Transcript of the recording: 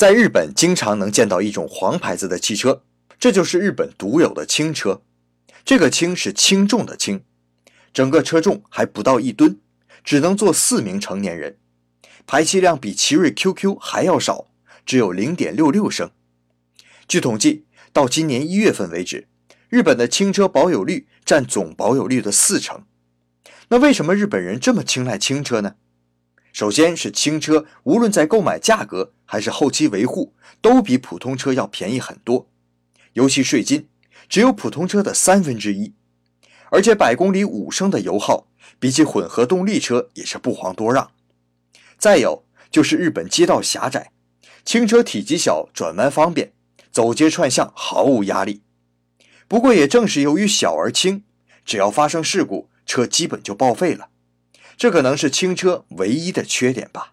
在日本经常能见到一种黄牌子的汽车，这就是日本独有的轻车。这个轻是轻重的轻，整个车重还不到一吨，只能坐四名成年人，排气量比奇瑞 QQ 还要少，只有零点六六升。据统计，到今年一月份为止，日本的轻车保有率占总保有率的四成。那为什么日本人这么青睐轻车呢？首先是轻车，无论在购买价格还是后期维护，都比普通车要便宜很多，尤其税金只有普通车的三分之一，而且百公里五升的油耗，比起混合动力车也是不遑多让。再有就是日本街道狭窄，轻车体积小，转弯方便，走街串巷毫无压力。不过也正是由于小而轻，只要发生事故，车基本就报废了。这可能是轻车唯一的缺点吧。